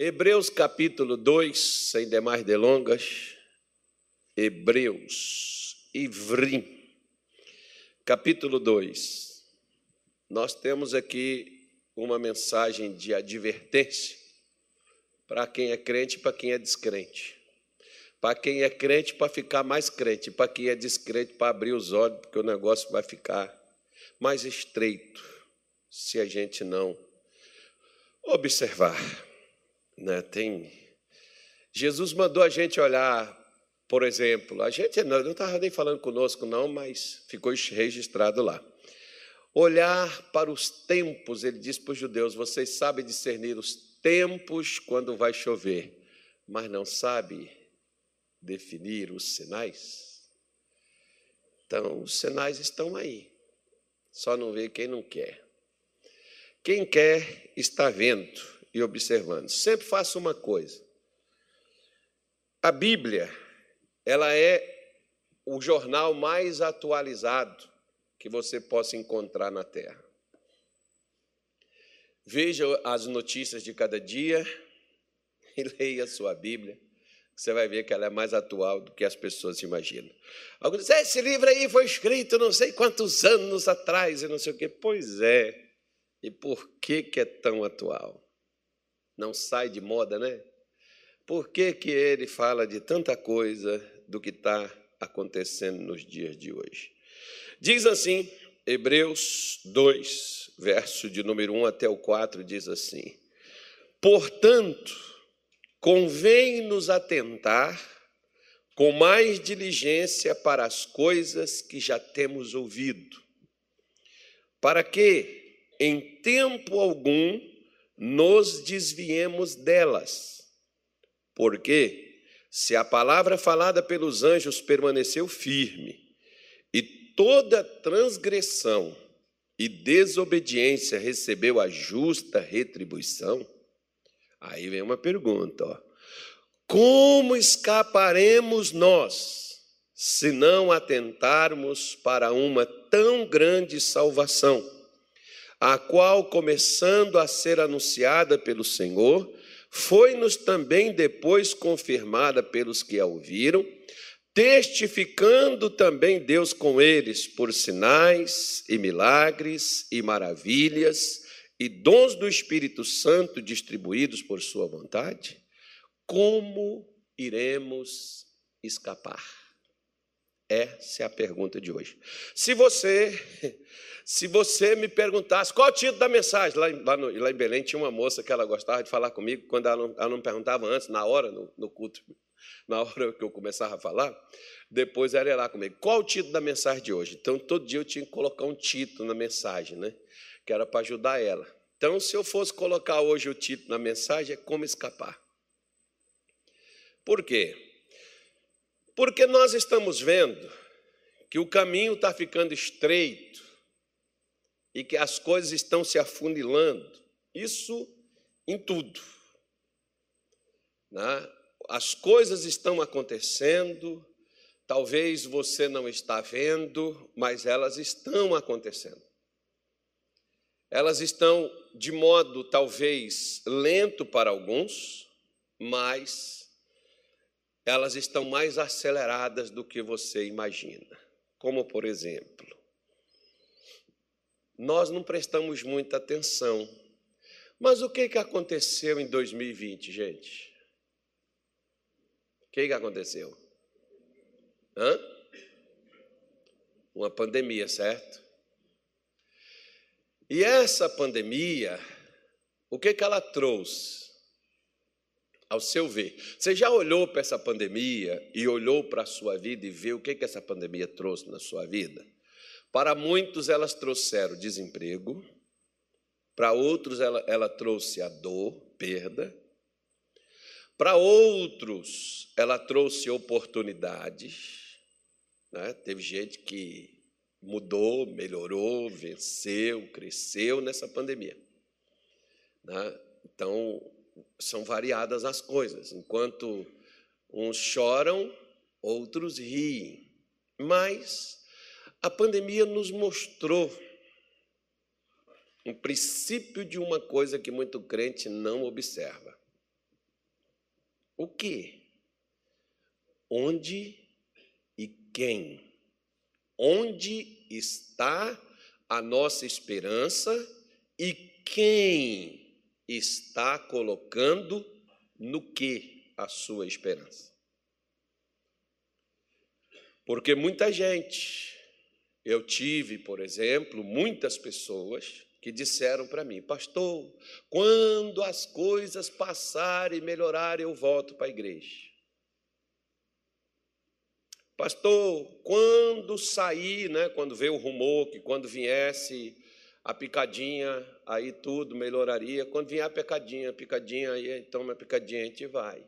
Hebreus capítulo 2, sem demais delongas. Hebreus, Ivrim, capítulo 2. Nós temos aqui uma mensagem de advertência para quem é crente e para quem é descrente. Para quem é crente, para ficar mais crente, para quem é descrente, para abrir os olhos, porque o negócio vai ficar mais estreito se a gente não observar. Né? Tem... Jesus mandou a gente olhar, por exemplo, a gente não estava nem falando conosco, não, mas ficou registrado lá. Olhar para os tempos, ele disse para os judeus: vocês sabem discernir os tempos quando vai chover, mas não sabe definir os sinais? Então, os sinais estão aí, só não vê quem não quer. Quem quer está vendo e observando. Sempre faça uma coisa. A Bíblia, ela é o jornal mais atualizado que você possa encontrar na Terra. Veja as notícias de cada dia e leia a sua Bíblia. Você vai ver que ela é mais atual do que as pessoas imaginam. Alguns dizem, esse livro aí foi escrito não sei quantos anos atrás e não sei o quê. Pois é. E por que, que é tão atual? Não sai de moda, né? Por que, que ele fala de tanta coisa do que está acontecendo nos dias de hoje? Diz assim, Hebreus 2, verso de número 1 até o 4, diz assim: Portanto, convém nos atentar com mais diligência para as coisas que já temos ouvido, para que, em tempo algum, nos desviemos delas. Porque, se a palavra falada pelos anjos permaneceu firme, e toda transgressão e desobediência recebeu a justa retribuição, aí vem uma pergunta: ó. como escaparemos nós se não atentarmos para uma tão grande salvação? A qual, começando a ser anunciada pelo Senhor, foi-nos também depois confirmada pelos que a ouviram, testificando também Deus com eles por sinais e milagres e maravilhas e dons do Espírito Santo distribuídos por Sua vontade? Como iremos escapar? Essa é a pergunta de hoje. Se você se você me perguntasse qual é o título da mensagem, lá, lá, no, lá, em Belém tinha uma moça que ela gostava de falar comigo, quando ela não, ela não perguntava antes, na hora, no, no, culto, na hora que eu começava a falar, depois ela ia lá comigo, qual o título da mensagem de hoje? Então, todo dia eu tinha que colocar um título na mensagem, né? que era para ajudar ela. Então, se eu fosse colocar hoje o título na mensagem, é Como Escapar. Por quê? Porque nós estamos vendo que o caminho está ficando estreito, e que as coisas estão se afunilando. Isso em tudo. Né? As coisas estão acontecendo, talvez você não está vendo, mas elas estão acontecendo. Elas estão de modo talvez lento para alguns, mas elas estão mais aceleradas do que você imagina. Como, por exemplo, nós não prestamos muita atenção. Mas o que, que aconteceu em 2020, gente? O que, que aconteceu? Hã? Uma pandemia, certo? E essa pandemia, o que, que ela trouxe? Ao seu ver, você já olhou para essa pandemia e olhou para a sua vida e viu o que, que essa pandemia trouxe na sua vida? Para muitos, elas trouxeram desemprego, para outros, ela, ela trouxe a dor, perda, para outros, ela trouxe oportunidades. Né? Teve gente que mudou, melhorou, venceu, cresceu nessa pandemia. Né? Então, são variadas as coisas. Enquanto uns choram, outros riem. Mas a pandemia nos mostrou um princípio de uma coisa que muito crente não observa. o que, onde e quem. Onde está a nossa esperança e quem está colocando no que a sua esperança. Porque muita gente, eu tive, por exemplo, muitas pessoas que disseram para mim, pastor, quando as coisas passarem e melhorarem, eu volto para a igreja. Pastor, quando sair, né, quando veio o rumor que quando viesse a picadinha, aí tudo melhoraria. Quando vier a picadinha, a picadinha, aí então uma picadinha a gente vai.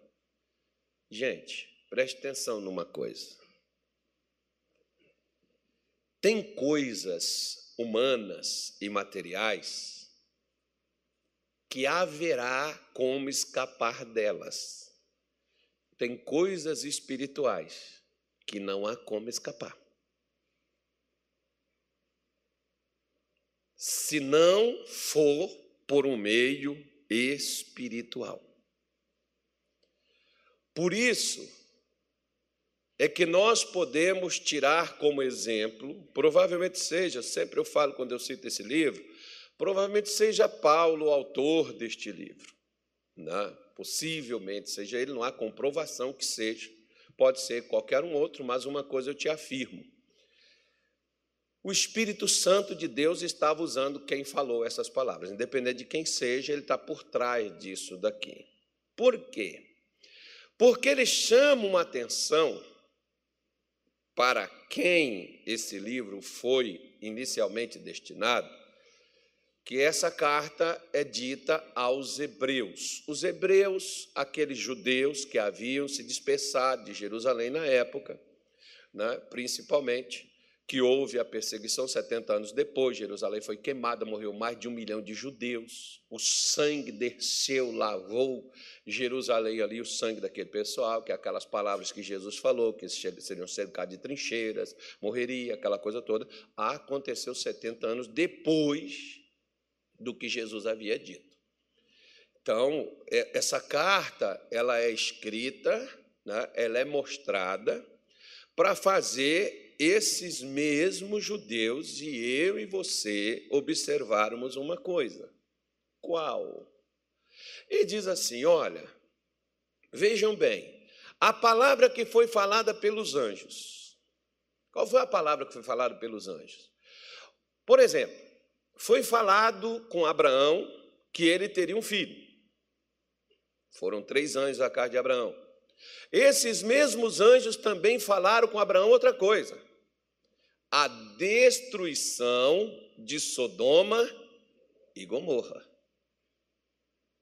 Gente, preste atenção numa coisa. Tem coisas humanas e materiais que haverá como escapar delas. Tem coisas espirituais que não há como escapar. Se não for por um meio espiritual. Por isso é que nós podemos tirar como exemplo, provavelmente seja, sempre eu falo quando eu cito esse livro, provavelmente seja Paulo o autor deste livro. Né? Possivelmente seja ele, não há comprovação que seja pode ser qualquer um outro, mas uma coisa eu te afirmo. O Espírito Santo de Deus estava usando quem falou essas palavras, independente de quem seja, ele está por trás disso daqui. Por quê? Porque ele chama uma atenção para quem esse livro foi inicialmente destinado, que essa carta é dita aos hebreus. Os hebreus, aqueles judeus que haviam se dispersado de Jerusalém na época, né, principalmente, que houve a perseguição 70 anos depois, Jerusalém foi queimada, morreu mais de um milhão de judeus, o sangue desceu, lavou Jerusalém ali, o sangue daquele pessoal, que é aquelas palavras que Jesus falou, que seriam cercados de trincheiras, morreria, aquela coisa toda, aconteceu 70 anos depois do que Jesus havia dito. Então, é, essa carta, ela é escrita, né, ela é mostrada para fazer esses mesmos judeus e eu e você observarmos uma coisa. Qual? E diz assim: olha, vejam bem, a palavra que foi falada pelos anjos. Qual foi a palavra que foi falada pelos anjos? Por exemplo, foi falado com Abraão que ele teria um filho. Foram três anjos a casa de Abraão. Esses mesmos anjos também falaram com Abraão outra coisa: a destruição de Sodoma e Gomorra.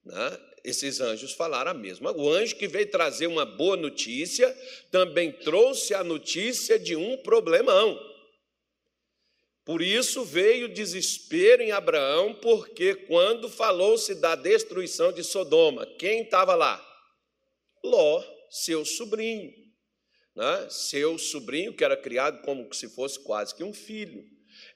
Né? Esses anjos falaram a mesma. O anjo que veio trazer uma boa notícia também trouxe a notícia de um problemão. Por isso veio desespero em Abraão, porque quando falou-se da destruição de Sodoma, quem estava lá? Ló, seu sobrinho. Né? Seu sobrinho, que era criado como se fosse quase que um filho.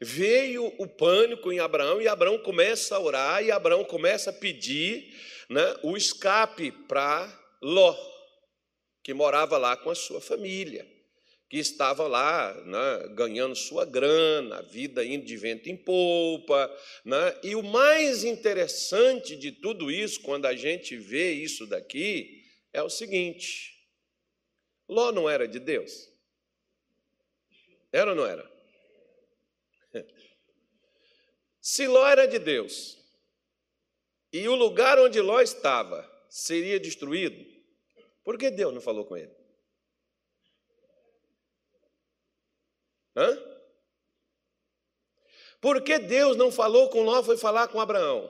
Veio o pânico em Abraão e Abraão começa a orar e Abraão começa a pedir né, o escape para Ló, que morava lá com a sua família que estava lá né, ganhando sua grana, a vida indo de vento em polpa. Né? E o mais interessante de tudo isso, quando a gente vê isso daqui, é o seguinte: Ló não era de Deus? Era ou não era? Se Ló era de Deus, e o lugar onde Ló estava seria destruído, por que Deus não falou com ele? Hã? Por que Deus não falou com Ló, foi falar com Abraão?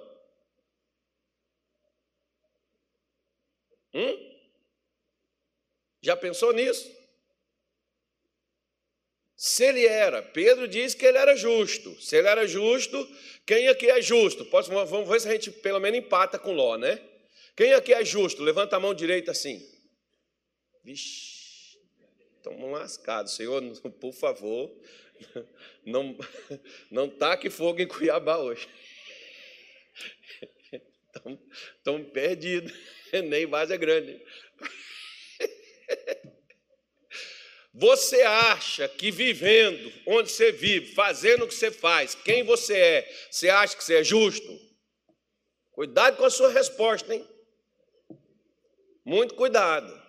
Hum? Já pensou nisso? Se ele era, Pedro diz que ele era justo. Se ele era justo, quem aqui é justo? Posso, vamos ver se a gente pelo menos empata com Ló, né? Quem aqui é justo? Levanta a mão direita assim. Vixe. Estamos lascados. Senhor, por favor, não, não taque fogo em Cuiabá hoje. Estamos perdidos. Nem base é grande. Você acha que vivendo onde você vive, fazendo o que você faz, quem você é, você acha que você é justo? Cuidado com a sua resposta, hein? Muito cuidado.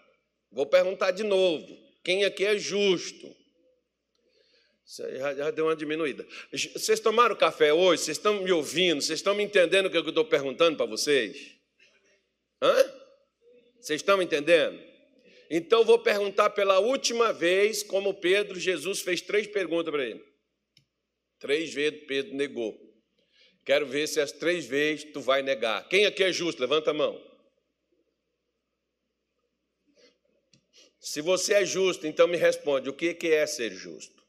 Vou perguntar de novo: quem aqui é justo? Já, deu uma diminuída. Vocês tomaram café hoje? Vocês estão me ouvindo? Vocês estão me entendendo o que eu estou perguntando para vocês? Hã? Vocês estão me entendendo? Então vou perguntar pela última vez, como Pedro, Jesus fez três perguntas para ele. Três vezes Pedro negou. Quero ver se as três vezes tu vai negar. Quem aqui é justo? Levanta a mão. Se você é justo, então me responde: o que é ser justo?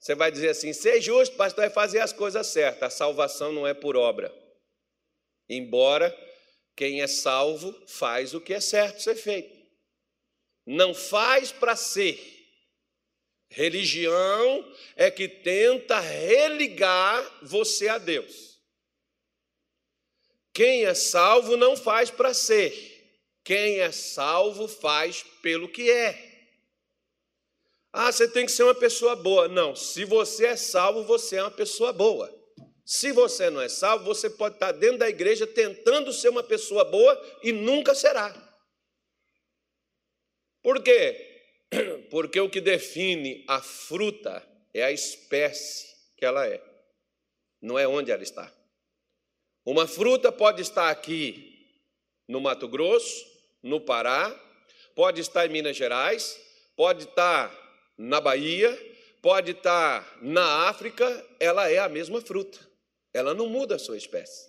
Você vai dizer assim: ser justo, pastor, é fazer as coisas certas. A salvação não é por obra. Embora quem é salvo faz o que é certo ser feito. Não faz para ser. Religião é que tenta religar você a Deus. Quem é salvo não faz para ser. Quem é salvo faz pelo que é. Ah, você tem que ser uma pessoa boa. Não, se você é salvo, você é uma pessoa boa. Se você não é salvo, você pode estar dentro da igreja tentando ser uma pessoa boa e nunca será. Por quê? Porque o que define a fruta é a espécie que ela é, não é onde ela está. Uma fruta pode estar aqui no Mato Grosso, no Pará, pode estar em Minas Gerais, pode estar na Bahia, pode estar na África, ela é a mesma fruta. Ela não muda a sua espécie.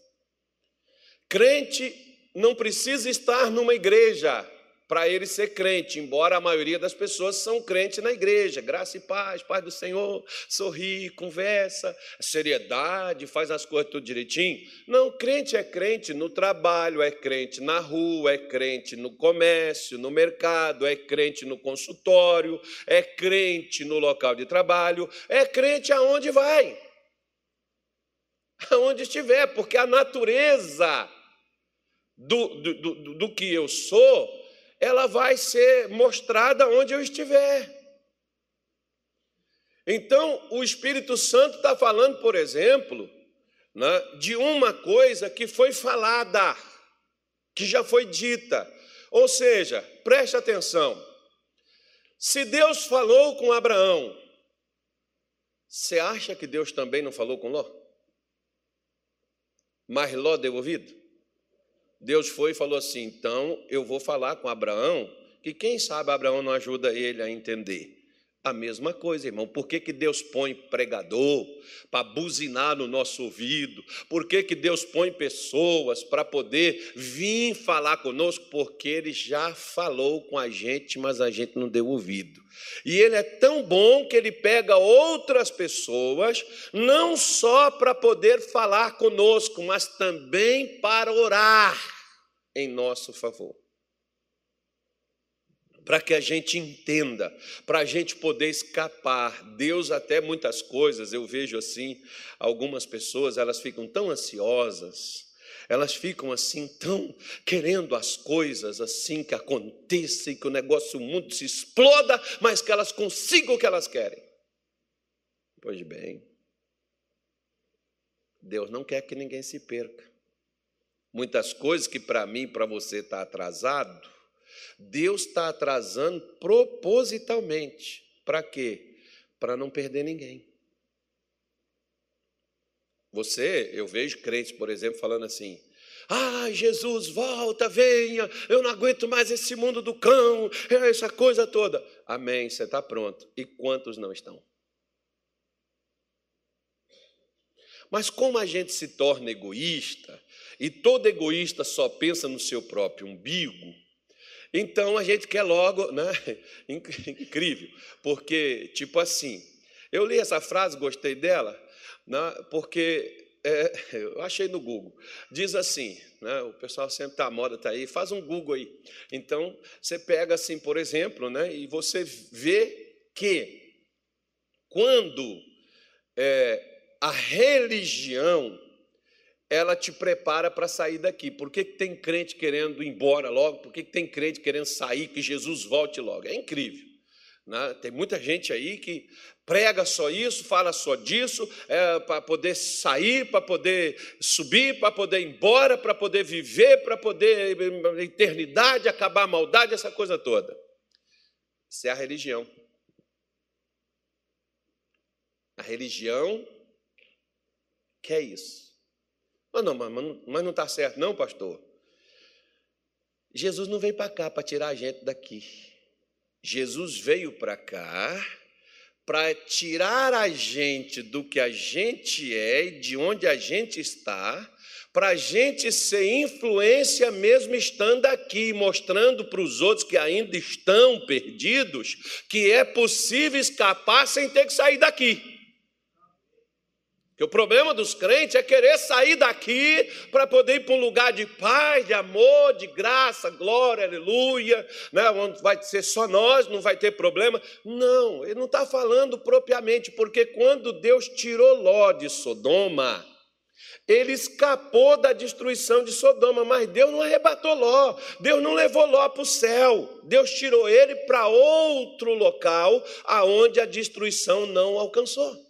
Crente não precisa estar numa igreja para ele ser crente, embora a maioria das pessoas são crentes na igreja, graça e paz, paz do Senhor, sorri, conversa, seriedade, faz as coisas tudo direitinho. Não, crente é crente no trabalho, é crente na rua, é crente no comércio, no mercado, é crente no consultório, é crente no local de trabalho, é crente aonde vai, aonde estiver, porque a natureza do, do, do, do que eu sou ela vai ser mostrada onde eu estiver. Então, o Espírito Santo está falando, por exemplo, né, de uma coisa que foi falada, que já foi dita. Ou seja, preste atenção: se Deus falou com Abraão, você acha que Deus também não falou com Ló? Mas Ló deu ouvido? Deus foi e falou assim: então eu vou falar com Abraão, que quem sabe Abraão não ajuda ele a entender. A mesma coisa, irmão. Por que, que Deus põe pregador para buzinar no nosso ouvido? Por que, que Deus põe pessoas para poder vir falar conosco? Porque Ele já falou com a gente, mas a gente não deu ouvido. E Ele é tão bom que Ele pega outras pessoas, não só para poder falar conosco, mas também para orar em nosso favor para que a gente entenda, para a gente poder escapar. Deus até muitas coisas, eu vejo assim, algumas pessoas, elas ficam tão ansiosas, elas ficam assim tão querendo as coisas assim que aconteçam, que o negócio, mundo se exploda, mas que elas consigam o que elas querem. Pois bem, Deus não quer que ninguém se perca. Muitas coisas que para mim, para você está atrasado, Deus está atrasando propositalmente. Para quê? Para não perder ninguém. Você, eu vejo crentes, por exemplo, falando assim: ah, Jesus, volta, venha, eu não aguento mais esse mundo do cão, essa coisa toda. Amém, você está pronto. E quantos não estão? Mas como a gente se torna egoísta, e todo egoísta só pensa no seu próprio umbigo, então a gente quer logo, né? Incrível, porque, tipo assim, eu li essa frase, gostei dela, né? porque é, eu achei no Google. Diz assim, né? o pessoal sempre está à moda, está aí, faz um Google aí. Então, você pega assim, por exemplo, né? e você vê que quando é, a religião ela te prepara para sair daqui. Por que, que tem crente querendo ir embora logo? Por que, que tem crente querendo sair, que Jesus volte logo? É incrível. Né? Tem muita gente aí que prega só isso, fala só disso, é, para poder sair, para poder subir, para poder ir embora, para poder viver, para poder eternidade, acabar a maldade, essa coisa toda. Isso é a religião. A religião quer isso. Mas não, mas não está certo, não, pastor. Jesus não veio para cá para tirar a gente daqui. Jesus veio para cá para tirar a gente do que a gente é e de onde a gente está, para a gente ser influência mesmo estando aqui, mostrando para os outros que ainda estão perdidos que é possível escapar sem ter que sair daqui. Que o problema dos crentes é querer sair daqui para poder ir para um lugar de paz, de amor, de graça, glória, aleluia, né? onde vai ser só nós, não vai ter problema. Não, ele não está falando propriamente, porque quando Deus tirou Ló de Sodoma, ele escapou da destruição de Sodoma, mas Deus não arrebatou Ló, Deus não levou Ló para o céu, Deus tirou ele para outro local aonde a destruição não alcançou.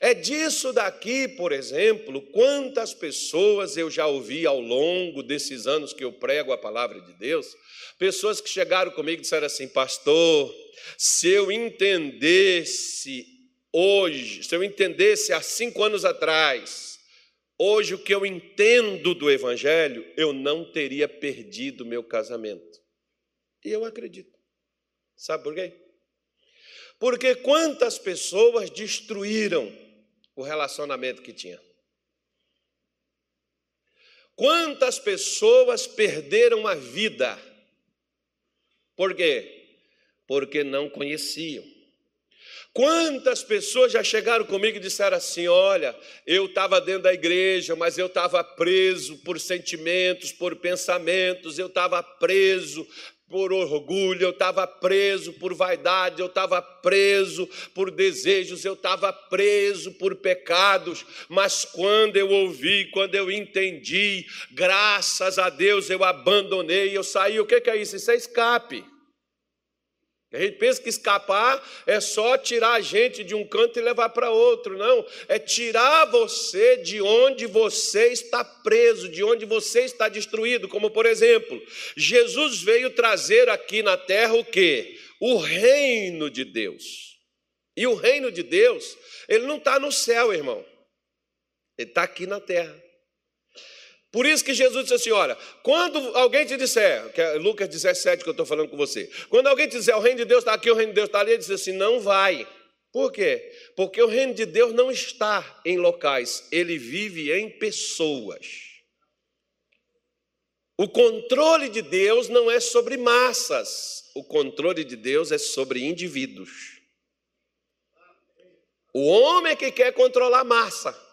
É disso daqui, por exemplo, quantas pessoas eu já ouvi ao longo desses anos que eu prego a palavra de Deus, pessoas que chegaram comigo e disseram assim: Pastor, se eu entendesse hoje, se eu entendesse há cinco anos atrás, hoje o que eu entendo do Evangelho, eu não teria perdido meu casamento. E eu acredito. Sabe por quê? Porque quantas pessoas destruíram o relacionamento que tinha. Quantas pessoas perderam a vida? Por quê? Porque não conheciam. Quantas pessoas já chegaram comigo e disseram assim: Olha, eu estava dentro da igreja, mas eu estava preso por sentimentos, por pensamentos, eu estava preso por orgulho, eu estava preso por vaidade, eu estava preso por desejos, eu estava preso por pecados, mas quando eu ouvi, quando eu entendi, graças a Deus eu abandonei, eu saí. O que é isso? Isso é escape. A gente pensa que escapar é só tirar a gente de um canto e levar para outro. Não, é tirar você de onde você está preso, de onde você está destruído. Como, por exemplo, Jesus veio trazer aqui na terra o que? O reino de Deus. E o reino de Deus, ele não está no céu, irmão. Ele está aqui na terra. Por isso que Jesus disse assim: olha, quando alguém te disser, que é Lucas 17 que eu estou falando com você, quando alguém te disser o reino de Deus está aqui, o reino de Deus está ali, ele diz assim: não vai. Por quê? Porque o reino de Deus não está em locais, ele vive em pessoas. O controle de Deus não é sobre massas, o controle de Deus é sobre indivíduos. O homem é que quer controlar massa.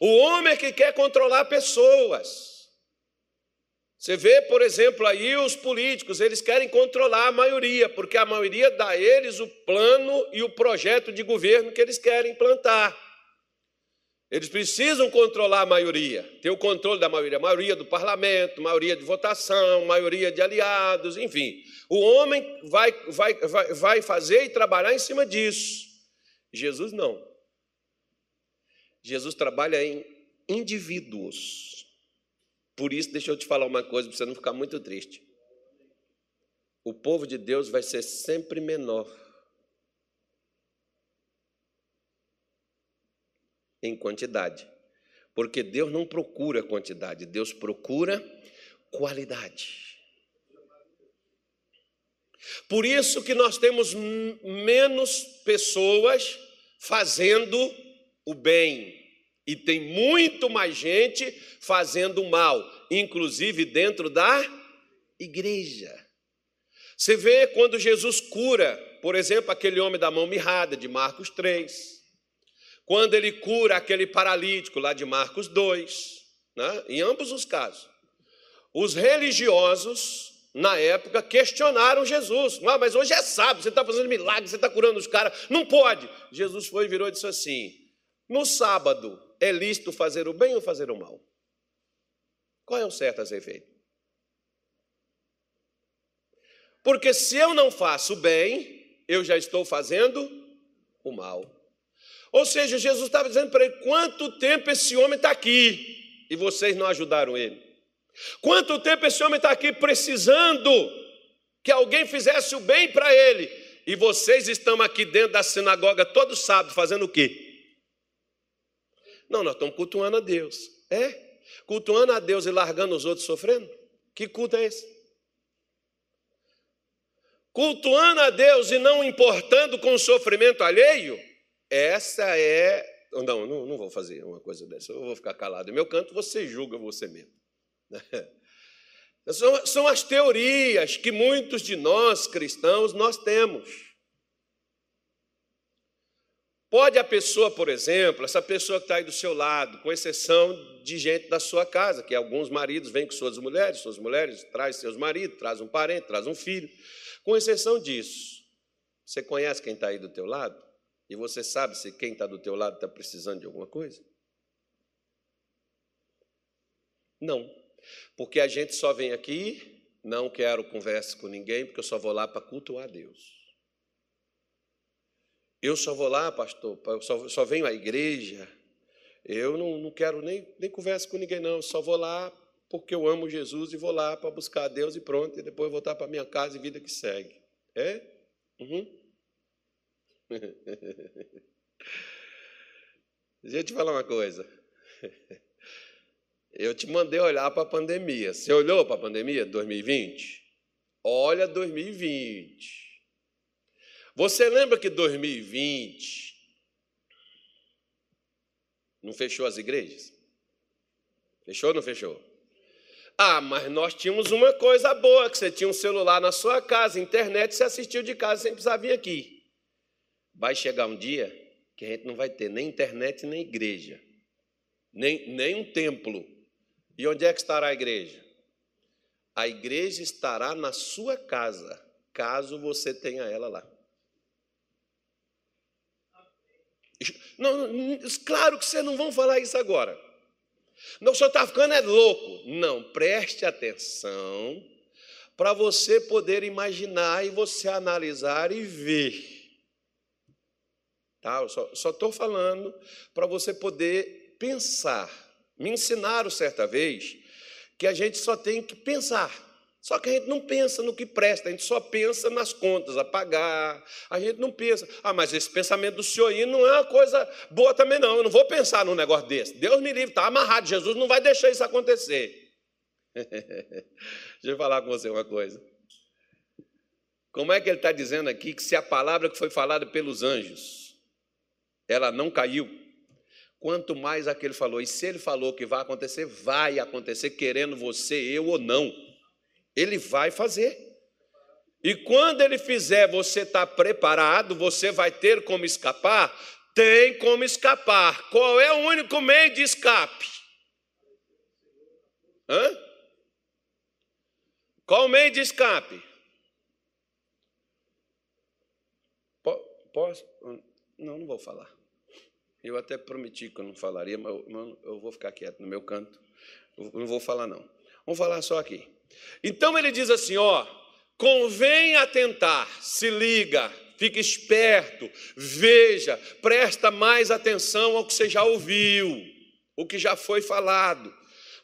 O homem é que quer controlar pessoas. Você vê, por exemplo, aí os políticos, eles querem controlar a maioria, porque a maioria dá a eles o plano e o projeto de governo que eles querem implantar. Eles precisam controlar a maioria, ter o controle da maioria, maioria do parlamento, maioria de votação, maioria de aliados, enfim. O homem vai, vai, vai, vai fazer e trabalhar em cima disso. Jesus não. Jesus trabalha em indivíduos. Por isso, deixa eu te falar uma coisa para você não ficar muito triste. O povo de Deus vai ser sempre menor em quantidade. Porque Deus não procura quantidade, Deus procura qualidade. Por isso que nós temos menos pessoas fazendo o bem. E tem muito mais gente fazendo mal, inclusive dentro da igreja. Você vê quando Jesus cura, por exemplo, aquele homem da mão mirrada, de Marcos 3. Quando ele cura aquele paralítico lá de Marcos 2. Né? Em ambos os casos. Os religiosos, na época, questionaram Jesus. Ah, mas hoje é sábado, você está fazendo milagre, você está curando os caras. Não pode. Jesus foi e virou e disse assim: no sábado, é lícito fazer o bem ou fazer o mal? Qual é o certo a ser feito? Porque se eu não faço o bem, eu já estou fazendo o mal. Ou seja, Jesus estava dizendo para ele: quanto tempo esse homem está aqui e vocês não ajudaram ele? Quanto tempo esse homem está aqui precisando que alguém fizesse o bem para ele e vocês estão aqui dentro da sinagoga todo sábado fazendo o quê? Não, nós estamos cultuando a Deus. É? Cultuando a Deus e largando os outros sofrendo? Que culto é esse? Cultuando a Deus e não importando com o sofrimento alheio? Essa é. Não, não, não vou fazer uma coisa dessa. Eu vou ficar calado. Em meu canto, você julga você mesmo. São, são as teorias que muitos de nós cristãos nós temos. Pode a pessoa, por exemplo, essa pessoa que está aí do seu lado, com exceção de gente da sua casa, que alguns maridos vêm com suas mulheres, suas mulheres trazem seus maridos, traz um parente, traz um filho. Com exceção disso, você conhece quem está aí do teu lado? E você sabe se quem está do teu lado está precisando de alguma coisa? Não. Porque a gente só vem aqui, não quero conversa com ninguém, porque eu só vou lá para cultuar Deus. Eu só vou lá, pastor, só, só venho à igreja. Eu não, não quero nem, nem conversa com ninguém, não. Eu só vou lá porque eu amo Jesus e vou lá para buscar a Deus e pronto, e depois voltar para minha casa e vida que segue. É? Uhum. Deixa eu te falar uma coisa. Eu te mandei olhar para a pandemia. Você olhou para a pandemia de 2020? Olha 2020. Você lembra que 2020 não fechou as igrejas? Fechou ou não fechou? Ah, mas nós tínhamos uma coisa boa, que você tinha um celular na sua casa, internet, você assistiu de casa sem precisar vir aqui. Vai chegar um dia que a gente não vai ter nem internet, nem igreja, nem, nem um templo. E onde é que estará a igreja? A igreja estará na sua casa, caso você tenha ela lá. Não, claro que vocês não vão falar isso agora. Não, o senhor está ficando é louco. Não, preste atenção para você poder imaginar e você analisar e ver. Tá? Eu só estou falando para você poder pensar. Me ensinaram certa vez que a gente só tem que pensar. Só que a gente não pensa no que presta, a gente só pensa nas contas a pagar. A gente não pensa, ah, mas esse pensamento do senhor aí não é uma coisa boa também, não. Eu não vou pensar num negócio desse. Deus me livre, está amarrado. Jesus não vai deixar isso acontecer. Deixa eu falar com você uma coisa. Como é que ele está dizendo aqui que se a palavra que foi falada pelos anjos, ela não caiu, quanto mais aquele falou, e se ele falou que vai acontecer, vai acontecer, querendo você, eu ou não. Ele vai fazer. E quando ele fizer, você está preparado, você vai ter como escapar? Tem como escapar. Qual é o único meio de escape? Hã? Qual o meio de escape? Posso? Não, não vou falar. Eu até prometi que eu não falaria, mas eu vou ficar quieto no meu canto. Eu não vou falar, não. Vamos falar só aqui. Então ele diz assim: ó, convém atentar, se liga, fica esperto, veja, presta mais atenção ao que você já ouviu, o que já foi falado.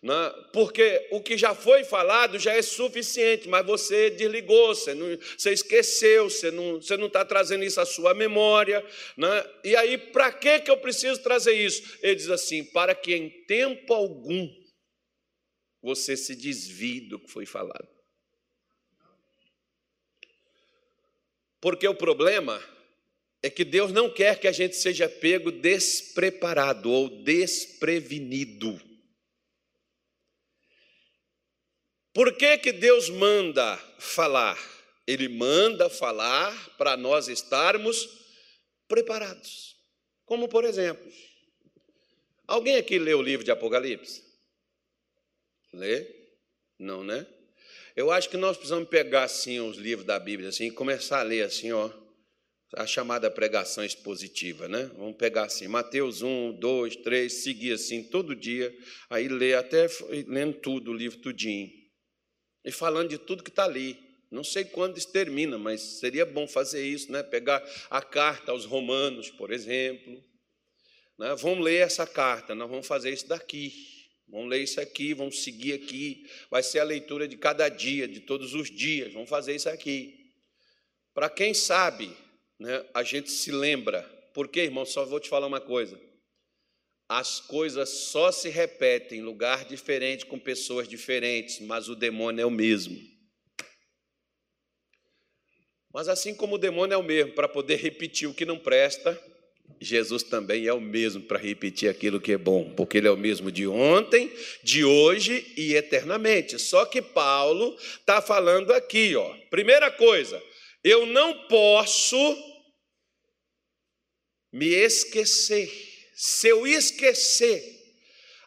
Né? Porque o que já foi falado já é suficiente, mas você desligou, você, não, você esqueceu, você não está você não tá trazendo isso à sua memória. Né? E aí, para que eu preciso trazer isso? Ele diz assim: para que em tempo algum você se desvie do que foi falado. Porque o problema é que Deus não quer que a gente seja pego despreparado ou desprevenido. Por que, que Deus manda falar? Ele manda falar para nós estarmos preparados. Como, por exemplo, alguém aqui leu o livro de Apocalipse? Lê? Não, né? Eu acho que nós precisamos pegar assim os livros da Bíblia assim e começar a ler assim, ó, a chamada pregação expositiva, né? Vamos pegar assim, Mateus 1, 2, 3, seguir assim todo dia, aí ler até lendo tudo, o livro tudinho. E falando de tudo que está ali. Não sei quando isso termina, mas seria bom fazer isso, né? Pegar a carta aos Romanos, por exemplo. Né? Vamos ler essa carta, nós vamos fazer isso daqui. Vamos ler isso aqui, vamos seguir aqui. Vai ser a leitura de cada dia, de todos os dias. Vamos fazer isso aqui. Para quem sabe, né, a gente se lembra. Porque, irmão, só vou te falar uma coisa. As coisas só se repetem em lugar diferente, com pessoas diferentes, mas o demônio é o mesmo. Mas assim como o demônio é o mesmo para poder repetir o que não presta, Jesus também é o mesmo para repetir aquilo que é bom, porque ele é o mesmo de ontem, de hoje e eternamente. Só que Paulo está falando aqui, ó. Primeira coisa, eu não posso me esquecer. Se eu esquecer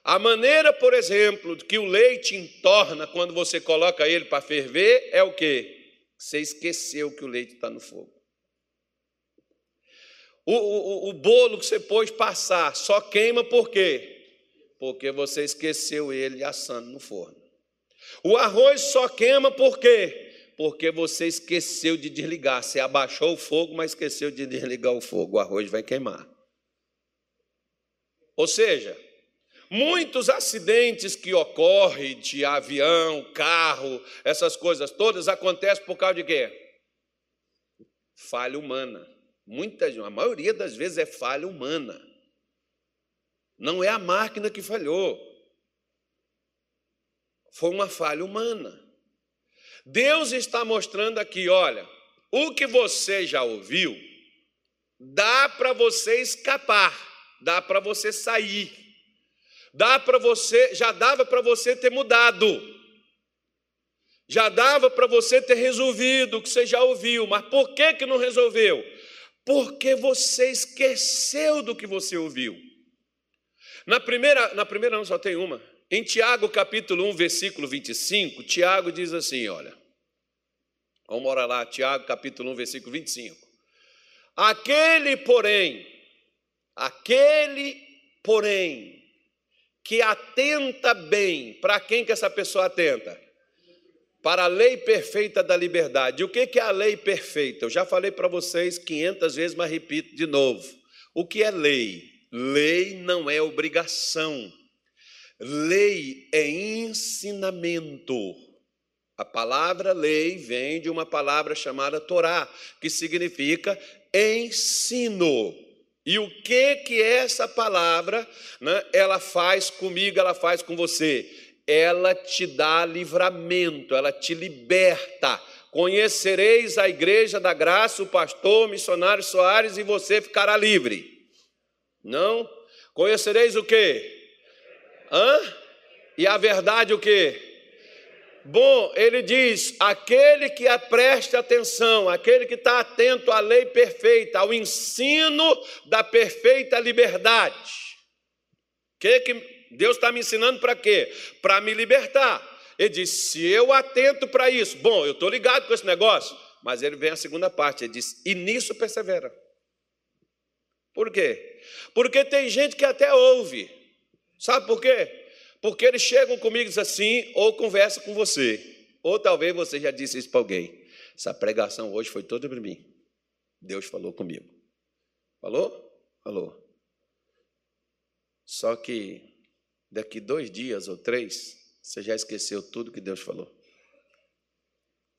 a maneira, por exemplo, que o leite entorna quando você coloca ele para ferver, é o que? Você esqueceu que o leite está no fogo. O, o, o bolo que você pôs passar só queima por quê? Porque você esqueceu ele assando no forno. O arroz só queima por quê? Porque você esqueceu de desligar. Você abaixou o fogo, mas esqueceu de desligar o fogo. O arroz vai queimar. Ou seja, muitos acidentes que ocorrem de avião, carro, essas coisas todas acontecem por causa de quê? Falha humana. Muitas, a maioria das vezes é falha humana. Não é a máquina que falhou. Foi uma falha humana. Deus está mostrando aqui, olha, o que você já ouviu, dá para você escapar, dá para você sair. Dá para você, já dava para você ter mudado. Já dava para você ter resolvido o que você já ouviu, mas por que que não resolveu? Porque você esqueceu do que você ouviu. Na primeira, na primeira não só tem uma. Em Tiago capítulo 1, versículo 25, Tiago diz assim, olha. Vamos morar lá, Tiago capítulo 1, versículo 25. Aquele, porém, aquele, porém, que atenta bem, para quem que essa pessoa atenta? Para a lei perfeita da liberdade. O que é a lei perfeita? Eu já falei para vocês 500 vezes, mas repito de novo. O que é lei? Lei não é obrigação. Lei é ensinamento. A palavra lei vem de uma palavra chamada Torá, que significa ensino. E o que que essa palavra, né, ela faz comigo, ela faz com você? Ela te dá livramento, ela te liberta. Conhecereis a igreja da graça, o pastor, o missionário Soares, e você ficará livre. Não? Conhecereis o quê? Hã? E a verdade o quê? Bom, ele diz: aquele que preste atenção, aquele que está atento à lei perfeita, ao ensino da perfeita liberdade. Que, que Deus está me ensinando para quê? Para me libertar. Ele diz: se eu atento para isso, bom, eu estou ligado com esse negócio, mas ele vem a segunda parte, ele diz: e nisso persevera. Por quê? Porque tem gente que até ouve. Sabe por quê? Porque eles chegam comigo e dizem assim, ou conversam com você. Ou talvez você já disse isso para alguém. Essa pregação hoje foi toda para mim. Deus falou comigo. Falou? Falou. Só que daqui dois dias ou três, você já esqueceu tudo que Deus falou.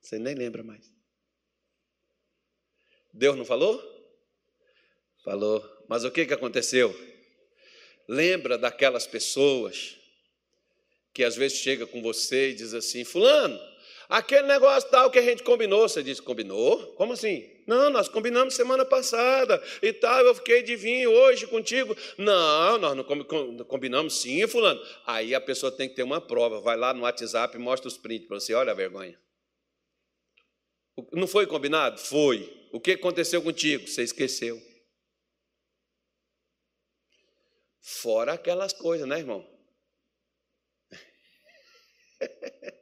Você nem lembra mais. Deus não falou? Falou. Mas o que, que aconteceu? Lembra daquelas pessoas que às vezes chega com você e diz assim: Fulano, Aquele negócio tal que a gente combinou, você disse, combinou? Como assim? Não, nós combinamos semana passada e tal, eu fiquei de vir hoje contigo. Não, nós não combinamos sim, fulano. Aí a pessoa tem que ter uma prova, vai lá no WhatsApp e mostra os prints para você, olha a vergonha. Não foi combinado? Foi. O que aconteceu contigo? Você esqueceu. Fora aquelas coisas, né, irmão?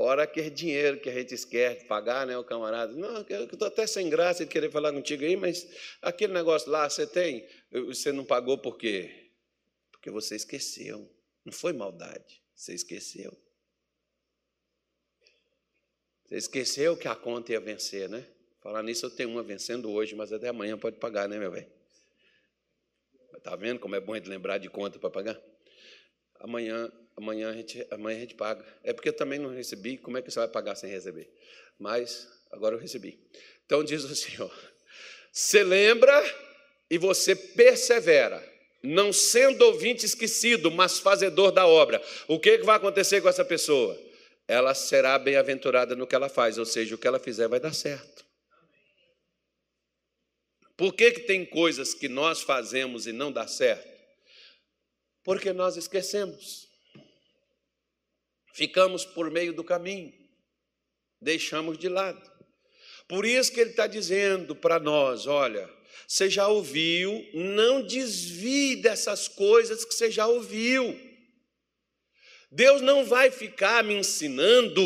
Fora aquele dinheiro que a gente esquece de pagar, né, o camarada. Não, eu estou até sem graça de querer falar contigo aí, mas aquele negócio lá, você tem, você não pagou por quê? Porque você esqueceu. Não foi maldade, você esqueceu. Você esqueceu que a conta ia vencer, né? Falar nisso, eu tenho uma vencendo hoje, mas até amanhã pode pagar, né, meu velho? Tá vendo como é bom gente lembrar de conta para pagar? Amanhã, amanhã a, gente, amanhã a gente paga. É porque eu também não recebi, como é que você vai pagar sem receber? Mas agora eu recebi. Então diz o Senhor: você lembra e você persevera, não sendo ouvinte esquecido, mas fazedor da obra. O que, que vai acontecer com essa pessoa? Ela será bem-aventurada no que ela faz, ou seja, o que ela fizer vai dar certo. Por que, que tem coisas que nós fazemos e não dá certo? Porque nós esquecemos. Ficamos por meio do caminho, deixamos de lado. Por isso que ele está dizendo para nós: olha, você já ouviu, não desvie dessas coisas que você já ouviu. Deus não vai ficar me ensinando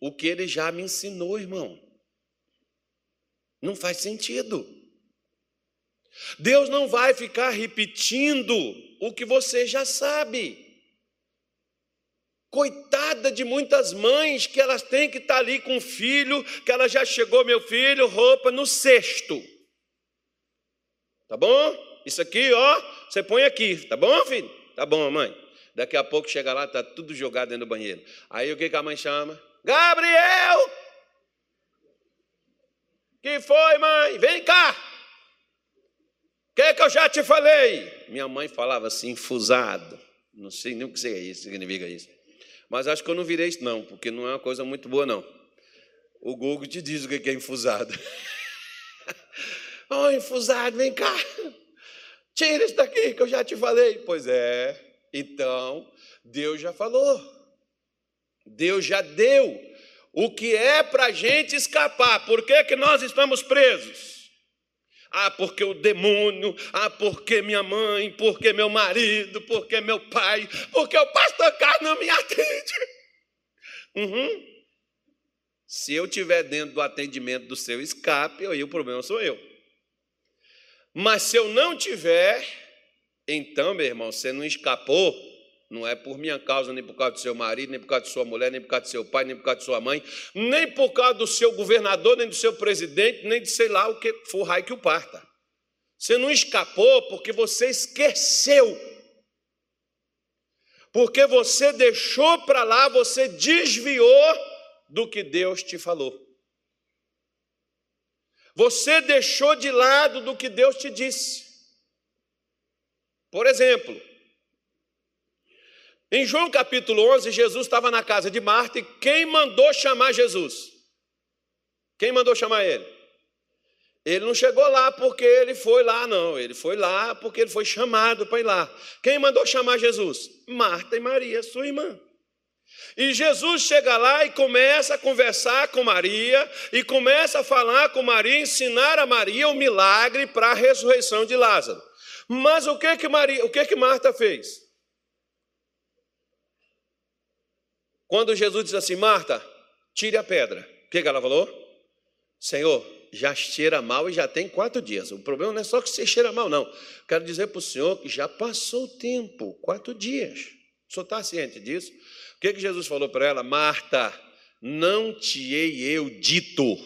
o que ele já me ensinou, irmão. Não faz sentido. Deus não vai ficar repetindo o que você já sabe. Coitada de muitas mães que elas têm que estar ali com o filho, que ela já chegou, meu filho, roupa no cesto. Tá bom? Isso aqui, ó, você põe aqui, tá bom, filho? Tá bom, mãe. Daqui a pouco chega lá, tá tudo jogado dentro do banheiro. Aí o que, que a mãe chama? Gabriel! Que foi, mãe? Vem cá! que, que eu já te falei? Minha mãe falava assim, infusado. Não sei nem o que significa isso. Mas acho que eu não virei isso, não, porque não é uma coisa muito boa, não. O Google te diz o que é infusado. oh, infusado, vem cá. Tira isso daqui que eu já te falei. Pois é. Então, Deus já falou. Deus já deu o que é para a gente escapar. Por que, que nós estamos presos? Ah, porque o demônio, ah, porque minha mãe, porque meu marido, porque meu pai, porque o pastor Carlos não me atende. Uhum. Se eu estiver dentro do atendimento do seu escape, aí o problema sou eu. Mas se eu não tiver, então, meu irmão, você não escapou, não é por minha causa, nem por causa do seu marido, nem por causa de sua mulher, nem por causa do seu pai, nem por causa de sua mãe, nem por causa do seu governador, nem do seu presidente, nem de sei lá o que for raio que o parta. Você não escapou porque você esqueceu. Porque você deixou para lá, você desviou do que Deus te falou. Você deixou de lado do que Deus te disse. Por exemplo, em João capítulo 11, Jesus estava na casa de Marta e quem mandou chamar Jesus? Quem mandou chamar ele? Ele não chegou lá porque ele foi lá, não. Ele foi lá porque ele foi chamado para ir lá. Quem mandou chamar Jesus? Marta e Maria, sua irmã. E Jesus chega lá e começa a conversar com Maria, e começa a falar com Maria, ensinar a Maria o milagre para a ressurreição de Lázaro. Mas o que que Maria, o que que Marta fez? Quando Jesus diz assim, Marta, tire a pedra. O que, ela falou? Senhor, já cheira mal e já tem quatro dias. O problema não é só que você cheira mal, não. Quero dizer para o senhor que já passou o tempo, quatro dias. O senhor está ciente disso? O que, que Jesus falou para ela? Marta, não te hei eu dito,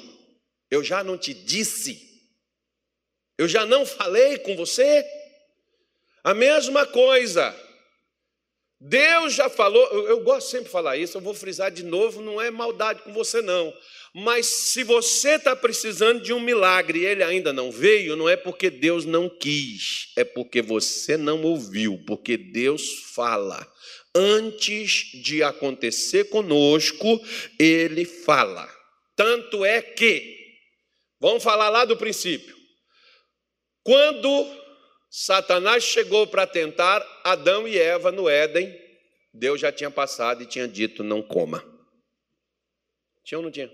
eu já não te disse, eu já não falei com você? A mesma coisa. Deus já falou, eu, gosto sempre de falar isso, eu vou frisar de novo, não é maldade com você, não. Mas se você está precisando de um milagre e ele ainda não veio, não é porque Deus não quis, é porque você não ouviu, porque Deus fala. Antes de acontecer conosco, ele fala. Tanto é que, vamos falar lá do princípio. Quando Satanás chegou para tentar Adão e Eva no Éden, Deus já tinha passado e tinha dito: não coma. Tinha ou não tinha?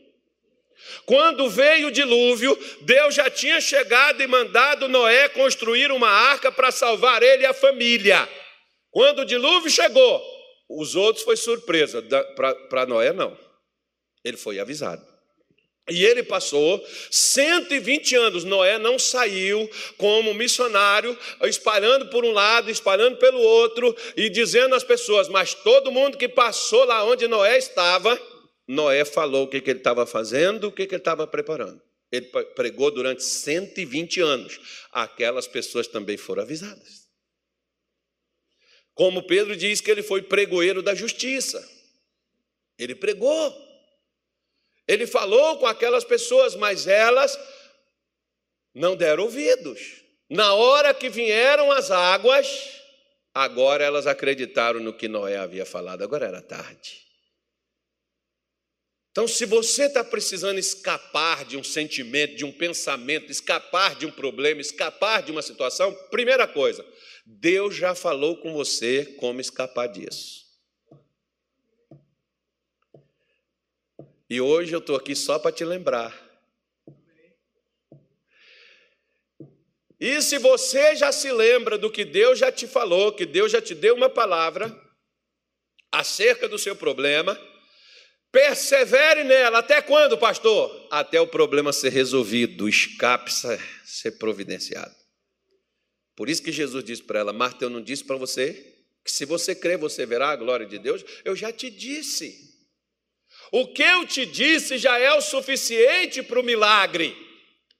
Quando veio o dilúvio, Deus já tinha chegado e mandado Noé construir uma arca para salvar ele e a família. Quando o dilúvio chegou, os outros foi surpresa, para Noé não. Ele foi avisado. E ele passou 120 anos. Noé não saiu como missionário, espalhando por um lado, espalhando pelo outro e dizendo às pessoas: Mas todo mundo que passou lá onde Noé estava, Noé falou o que, ele estava fazendo, o que ele estava preparando. Ele pregou durante 120 anos. Aquelas pessoas também foram avisadas. Como Pedro diz que ele foi pregoeiro da justiça. Ele pregou. Ele falou com aquelas pessoas, mas elas não deram ouvidos. Na hora que vieram as águas, agora elas acreditaram no que Noé havia falado. Agora era tarde. Então, se você está precisando escapar de um sentimento, de um pensamento, escapar de um problema, escapar de uma situação, primeira coisa, Deus já falou com você como escapar disso. E hoje eu estou aqui só para te lembrar. E se você já se lembra do que Deus já te falou, que Deus já te deu uma palavra acerca do seu problema, Persevere nela. Até quando, pastor? Até o problema ser resolvido, o escape ser providenciado. Por isso que Jesus disse para ela: Marta, eu não disse para você que se você crer, você verá a glória de Deus. Eu já te disse. O que eu te disse já é o suficiente para o milagre.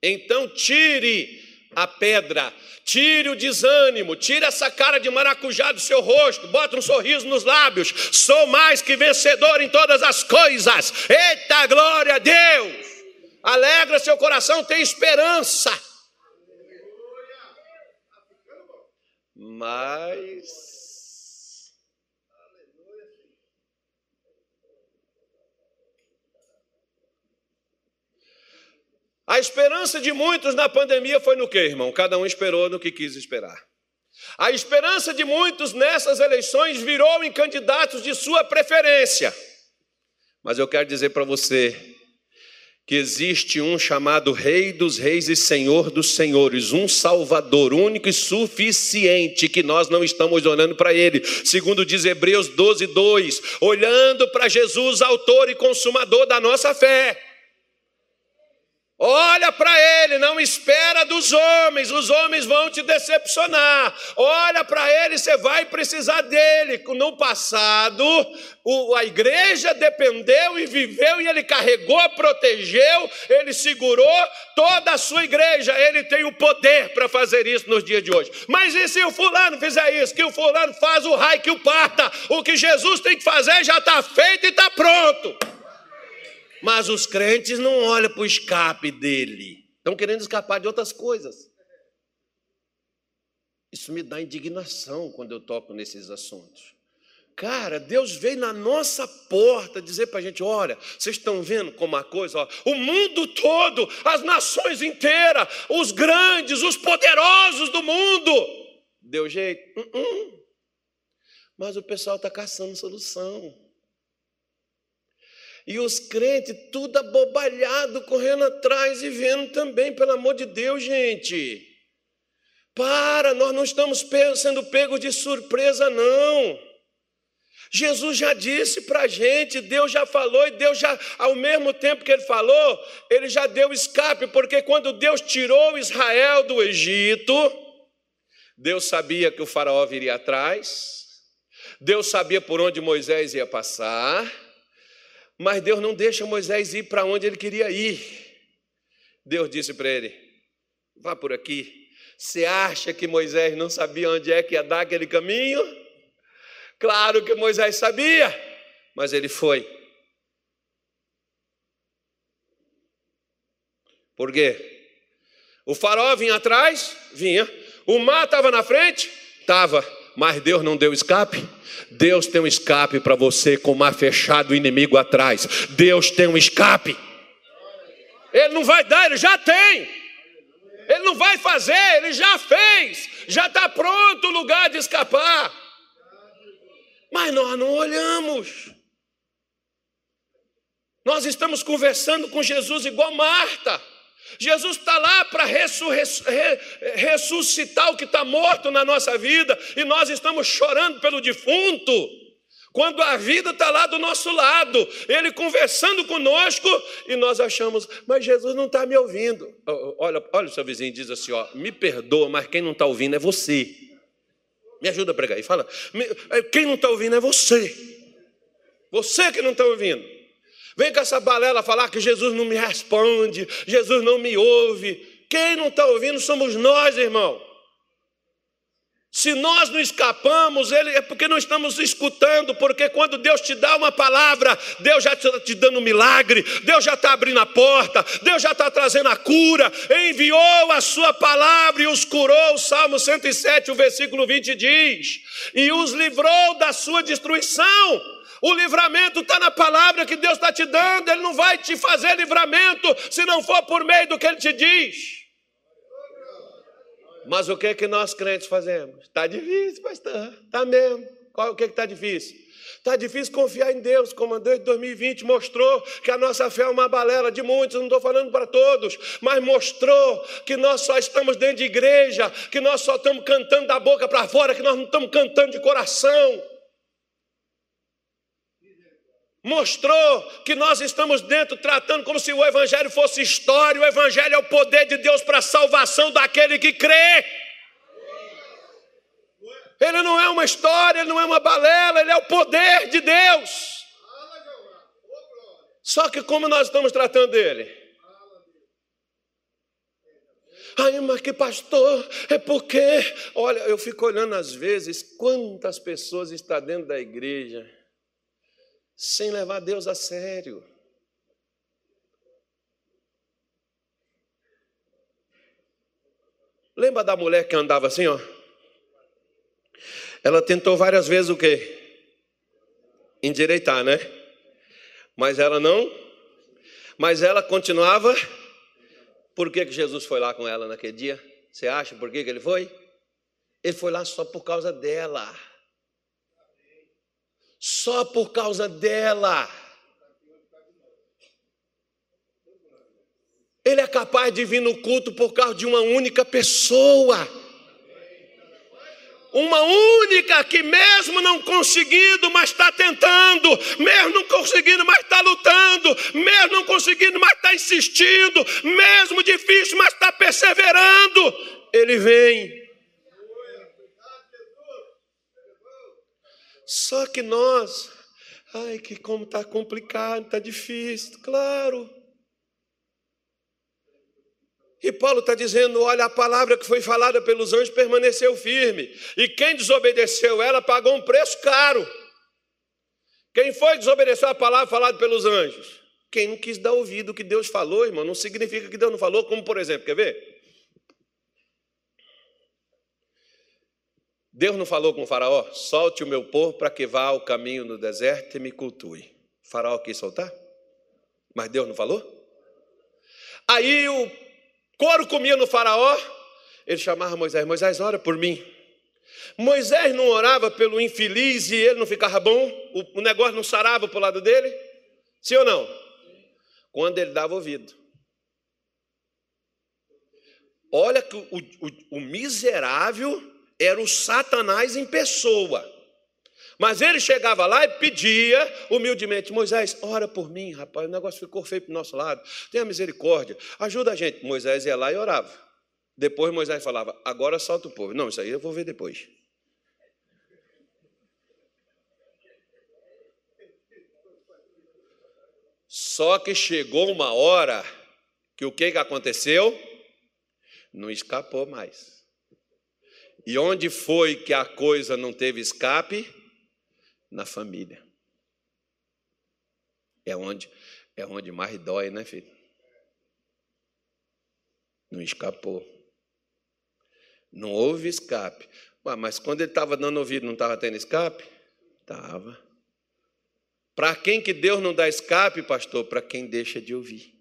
Então, tire a pedra. Tire o desânimo, tire essa cara de maracujá do seu rosto, bota um sorriso nos lábios. Sou mais que vencedor em todas as coisas. Eita glória a Deus! Alegra seu coração, tem esperança. Mas A esperança de muitos na pandemia foi no que, irmão? Cada um esperou no que quis esperar. A esperança de muitos nessas eleições virou em candidatos de sua preferência. Mas eu quero dizer para você que existe um chamado Rei dos Reis e Senhor dos Senhores, um Salvador único e suficiente, que nós não estamos olhando para Ele, segundo diz Hebreus 12, 2, olhando para Jesus, autor e consumador da nossa fé. Olha para ele, não espera dos homens, os homens vão te decepcionar. Olha para ele, você vai precisar dele. No passado, a igreja dependeu e viveu, e ele carregou, protegeu, ele segurou toda a sua igreja. Ele tem o poder para fazer isso nos dias de hoje. Mas e se o fulano fizer isso? Que o fulano faz o raio que o parta. O que Jesus tem que fazer já está feito e está pronto. Mas os crentes não olham para o escape dele. Estão querendo escapar de outras coisas. Isso me dá indignação quando eu toco nesses assuntos. Cara, Deus veio na nossa porta dizer para a gente: olha, vocês estão vendo como a coisa, ó, o mundo todo, as nações inteiras, os grandes, os poderosos do mundo. Deu jeito? Uh -uh. Mas o pessoal está caçando solução. E os crentes, tudo abobalhado, correndo atrás e vendo também, pelo amor de Deus, gente. Para, nós não estamos sendo pegos de surpresa, não. Jesus já disse para a gente, Deus já falou, e Deus já, ao mesmo tempo que Ele falou, Ele já deu escape, porque quando Deus tirou Israel do Egito, Deus sabia que o faraó viria atrás, Deus sabia por onde Moisés ia passar, mas Deus não deixa Moisés ir para onde ele queria ir. Deus disse para ele: vá por aqui. Você acha que Moisés não sabia onde é que ia dar aquele caminho? Claro que Moisés sabia, mas ele foi. Por quê? O farol vinha atrás? Vinha. O mar estava na frente? Estava. Mas Deus não deu escape? Deus tem um escape para você com mar fechado, o inimigo atrás. Deus tem um escape. Ele não vai dar, ele já tem. Ele não vai fazer, ele já fez. Já está pronto o lugar de escapar. Mas nós não olhamos. Nós estamos conversando com Jesus igual Marta. Jesus está lá para ressuscitar o que está morto na nossa vida e nós estamos chorando pelo defunto. Quando a vida está lá do nosso lado, Ele conversando conosco e nós achamos, mas Jesus não está me ouvindo. Olha, olha o seu vizinho e diz assim: ó, me perdoa, mas quem não está ouvindo é você. Me ajuda a pregar aí, fala. É, quem não está ouvindo é você. Você que não está ouvindo. Vem com essa balela falar que Jesus não me responde, Jesus não me ouve. Quem não está ouvindo somos nós, irmão. Se nós não escapamos, ele, é porque não estamos escutando, porque quando Deus te dá uma palavra, Deus já está te dando um milagre, Deus já está abrindo a porta, Deus já está trazendo a cura, enviou a sua palavra e os curou. O Salmo 107, o versículo 20 diz: e os livrou da sua destruição. O livramento está na palavra que Deus está te dando, Ele não vai te fazer livramento se não for por meio do que Ele te diz. Mas o que é que nós crentes fazemos? Está difícil, pastor. Está mesmo. Qual, o que é está difícil? Está difícil confiar em Deus, como a de 2020 mostrou que a nossa fé é uma balela de muitos, não estou falando para todos, mas mostrou que nós só estamos dentro de igreja, que nós só estamos cantando da boca para fora, que nós não estamos cantando de coração mostrou que nós estamos dentro tratando como se o Evangelho fosse história, o Evangelho é o poder de Deus para a salvação daquele que crê. Ele não é uma história, ele não é uma balela, ele é o poder de Deus. Só que como nós estamos tratando dele? Ai, mas que pastor, é porque, olha, eu fico olhando às vezes quantas pessoas estão dentro da igreja sem levar Deus a sério. Lembra da mulher que andava assim, ó? Ela tentou várias vezes o quê? Endireitar, né? Mas ela não. Mas ela continuava. Por que, que Jesus foi lá com ela naquele dia? Você acha por que, que ele foi? Ele foi lá só por causa dela só por causa dela. Ele é capaz de vir no culto por causa de uma única pessoa. Uma única que, mesmo não conseguindo, mas está tentando, mesmo não conseguindo, mas está lutando, mesmo não conseguindo, mas está insistindo, mesmo difícil, mas está perseverando. Ele vem Só que nós, ai, que como está complicado, está difícil, claro. E Paulo está dizendo: olha, a palavra que foi falada pelos anjos permaneceu firme, e quem desobedeceu ela pagou um preço caro. Quem foi que desobedeceu a palavra falada pelos anjos? Quem não quis dar ouvido ao que Deus falou, irmão, não significa que Deus não falou, como por exemplo, quer ver? Deus não falou com o faraó, solte o meu povo para que vá ao caminho no deserto e me cultue. O faraó quis soltar? Mas Deus não falou? Aí o couro comia no faraó, ele chamava Moisés, Moisés, ora por mim. Moisés não orava pelo infeliz e ele não ficava bom, o negócio não sarava para o lado dele? Sim ou não? Quando ele dava ouvido. Olha que o, o, o miserável era o Satanás em pessoa. Mas ele chegava lá e pedia humildemente: Moisés, ora por mim, rapaz, o negócio ficou feio para o nosso lado, tenha misericórdia, ajuda a gente. Moisés ia lá e orava. Depois Moisés falava: agora solta o povo. Não, isso aí eu vou ver depois. Só que chegou uma hora que o que, aconteceu? Não escapou mais. E onde foi que a coisa não teve escape? Na família. É onde, é onde mais dói, né, filho? Não escapou. Não houve escape. Mas quando ele estava dando ouvido, não estava tendo escape? Estava. Para quem que Deus não dá escape, pastor? Para quem deixa de ouvir.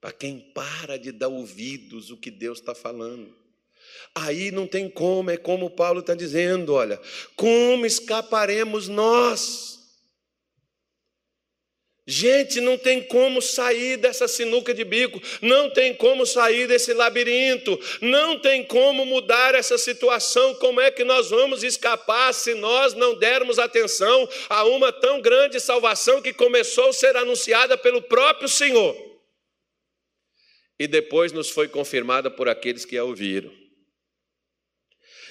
Para quem para de dar ouvidos o que Deus está falando. Aí não tem como, é como Paulo está dizendo: olha, como escaparemos nós? Gente, não tem como sair dessa sinuca de bico, não tem como sair desse labirinto, não tem como mudar essa situação. Como é que nós vamos escapar se nós não dermos atenção a uma tão grande salvação que começou a ser anunciada pelo próprio Senhor e depois nos foi confirmada por aqueles que a ouviram?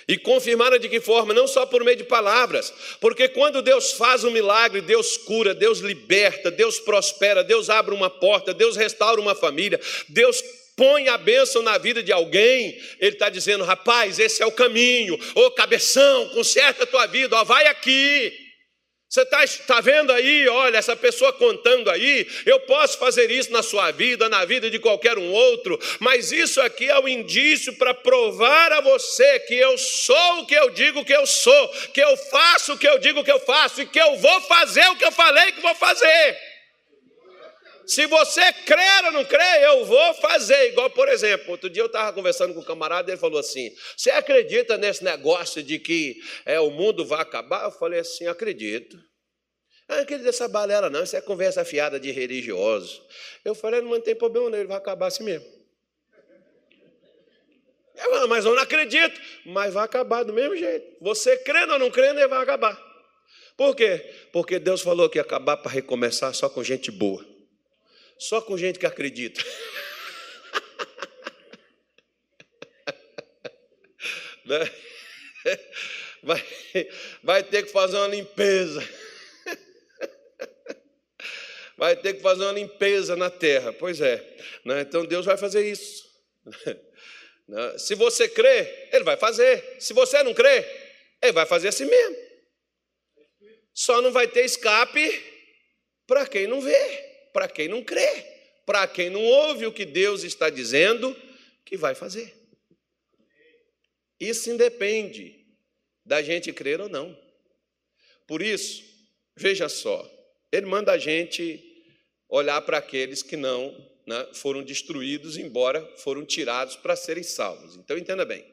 E confirmaram de que forma? Não só por meio de palavras, porque quando Deus faz um milagre, Deus cura, Deus liberta, Deus prospera, Deus abre uma porta, Deus restaura uma família, Deus põe a bênção na vida de alguém, Ele está dizendo: rapaz, esse é o caminho, ô cabeção, conserta a tua vida, ó, vai aqui. Você está tá vendo aí, olha, essa pessoa contando aí, eu posso fazer isso na sua vida, na vida de qualquer um outro, mas isso aqui é um indício para provar a você que eu sou o que eu digo que eu sou, que eu faço o que eu digo que eu faço e que eu vou fazer o que eu falei que vou fazer. Se você crer ou não crer, eu vou fazer. Igual, por exemplo, outro dia eu estava conversando com um camarada, ele falou assim: Você acredita nesse negócio de que é, o mundo vai acabar? Eu falei assim: Acredito. Ah, não acredito nessa balela, não. Isso é conversa fiada de religioso. Eu falei: Não, tem problema, não. Ele vai acabar assim mesmo. Eu falei, mas eu não acredito. Mas vai acabar do mesmo jeito. Você crendo ou não crendo, ele vai acabar. Por quê? Porque Deus falou que ia acabar para recomeçar só com gente boa. Só com gente que acredita. Né? vai, vai ter que fazer uma limpeza. Vai ter que fazer uma limpeza na terra. Pois é. Né? Então Deus vai fazer isso. Né? Se você crê, Ele vai fazer. Se você não crê, Ele vai fazer assim mesmo. Só não vai ter escape para quem não vê para quem não crê, para quem não ouve o que Deus está dizendo que vai fazer. Isso independe da gente crer ou não. Por isso, veja só, ele manda a gente olhar para aqueles que não né, foram destruídos, embora foram tirados para serem salvos. Então entenda bem.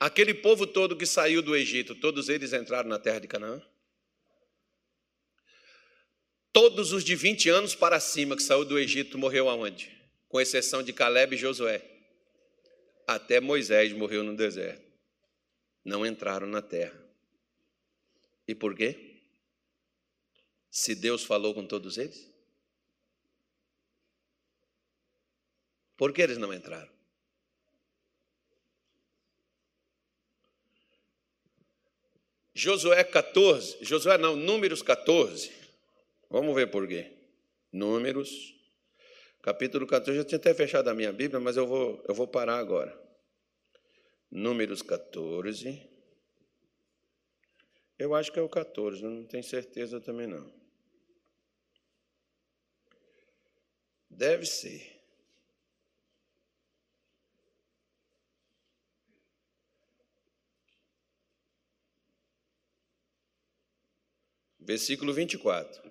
Aquele povo todo que saiu do Egito, todos eles entraram na terra de Canaã? Todos os de 20 anos para cima que saiu do Egito morreu aonde? Com exceção de Caleb e Josué. Até Moisés morreu no deserto. Não entraram na terra. E por quê? Se Deus falou com todos eles? Por que eles não entraram? Josué 14, Josué não, Números 14, Vamos ver por quê. Números, capítulo 14. Eu tinha até fechado a minha Bíblia, mas eu vou, eu vou parar agora. Números 14. Eu acho que é o 14, não tenho certeza também não. Deve ser. Versículo 24.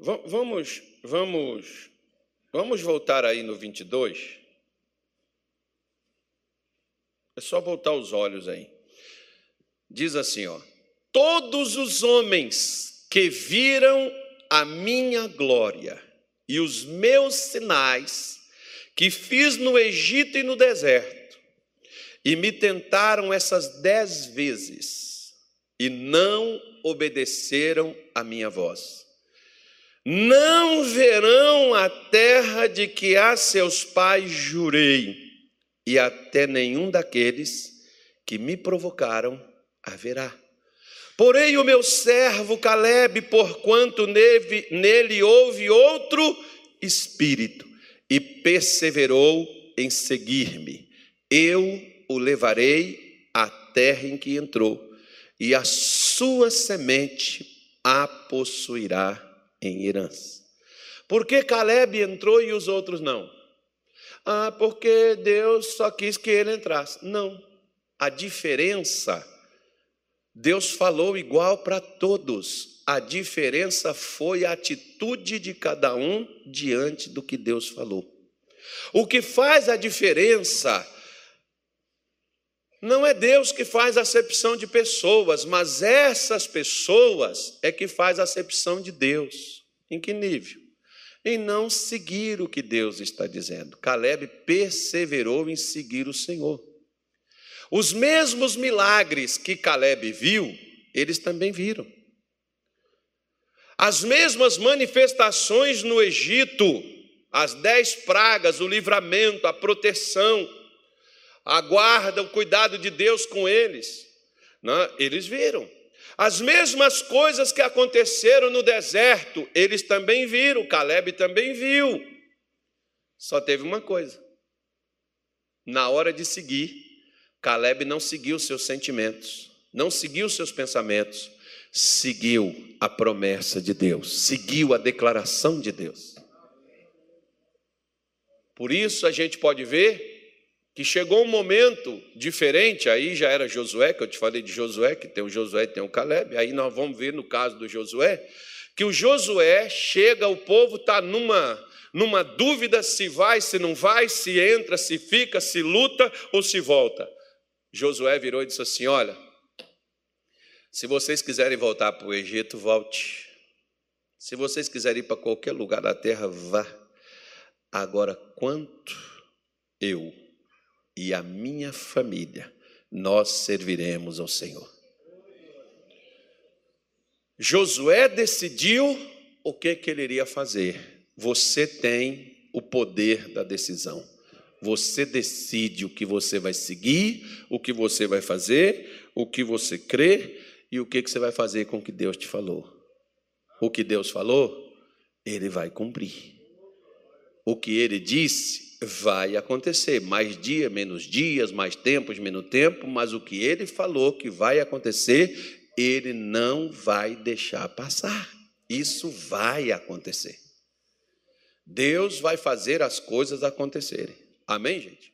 Vamos, vamos, vamos voltar aí no 22. É só voltar os olhos aí. Diz assim, ó: Todos os homens que viram a minha glória e os meus sinais que fiz no Egito e no deserto, e me tentaram essas dez vezes, e não obedeceram a minha voz não verão a terra de que a seus pais jurei, e até nenhum daqueles que me provocaram haverá. Porém, o meu servo Caleb, porquanto nele, nele houve outro espírito, e perseverou em seguir-me, eu o levarei à terra em que entrou, e a sua semente a possuirá em herança. Por que Caleb entrou e os outros não? Ah, porque Deus só quis que ele entrasse. Não. A diferença, Deus falou igual para todos. A diferença foi a atitude de cada um diante do que Deus falou. O que faz a diferença não é Deus que faz acepção de pessoas, mas essas pessoas é que faz acepção de Deus. Em que nível? Em não seguir o que Deus está dizendo. Caleb perseverou em seguir o Senhor. Os mesmos milagres que Caleb viu, eles também viram. As mesmas manifestações no Egito, as dez pragas, o livramento, a proteção, a guarda, o cuidado de Deus com eles, né? eles viram. As mesmas coisas que aconteceram no deserto, eles também viram, Caleb também viu. Só teve uma coisa: na hora de seguir, Caleb não seguiu seus sentimentos, não seguiu seus pensamentos, seguiu a promessa de Deus, seguiu a declaração de Deus. Por isso a gente pode ver que chegou um momento diferente, aí já era Josué, que eu te falei de Josué, que tem o Josué e tem o Caleb, aí nós vamos ver no caso do Josué, que o Josué chega, o povo está numa, numa dúvida se vai, se não vai, se entra, se fica, se luta ou se volta. Josué virou e disse assim: Olha, se vocês quiserem voltar para o Egito, volte. Se vocês quiserem ir para qualquer lugar da terra, vá. Agora, quanto eu e a minha família, nós serviremos ao Senhor. Josué decidiu o que, que ele iria fazer. Você tem o poder da decisão. Você decide o que você vai seguir, o que você vai fazer, o que você crê e o que, que você vai fazer com o que Deus te falou. O que Deus falou, ele vai cumprir. O que ele disse, vai acontecer. Mais dia, menos dias, mais tempos, menos tempo, mas o que ele falou que vai acontecer, ele não vai deixar passar. Isso vai acontecer. Deus vai fazer as coisas acontecerem. Amém, gente?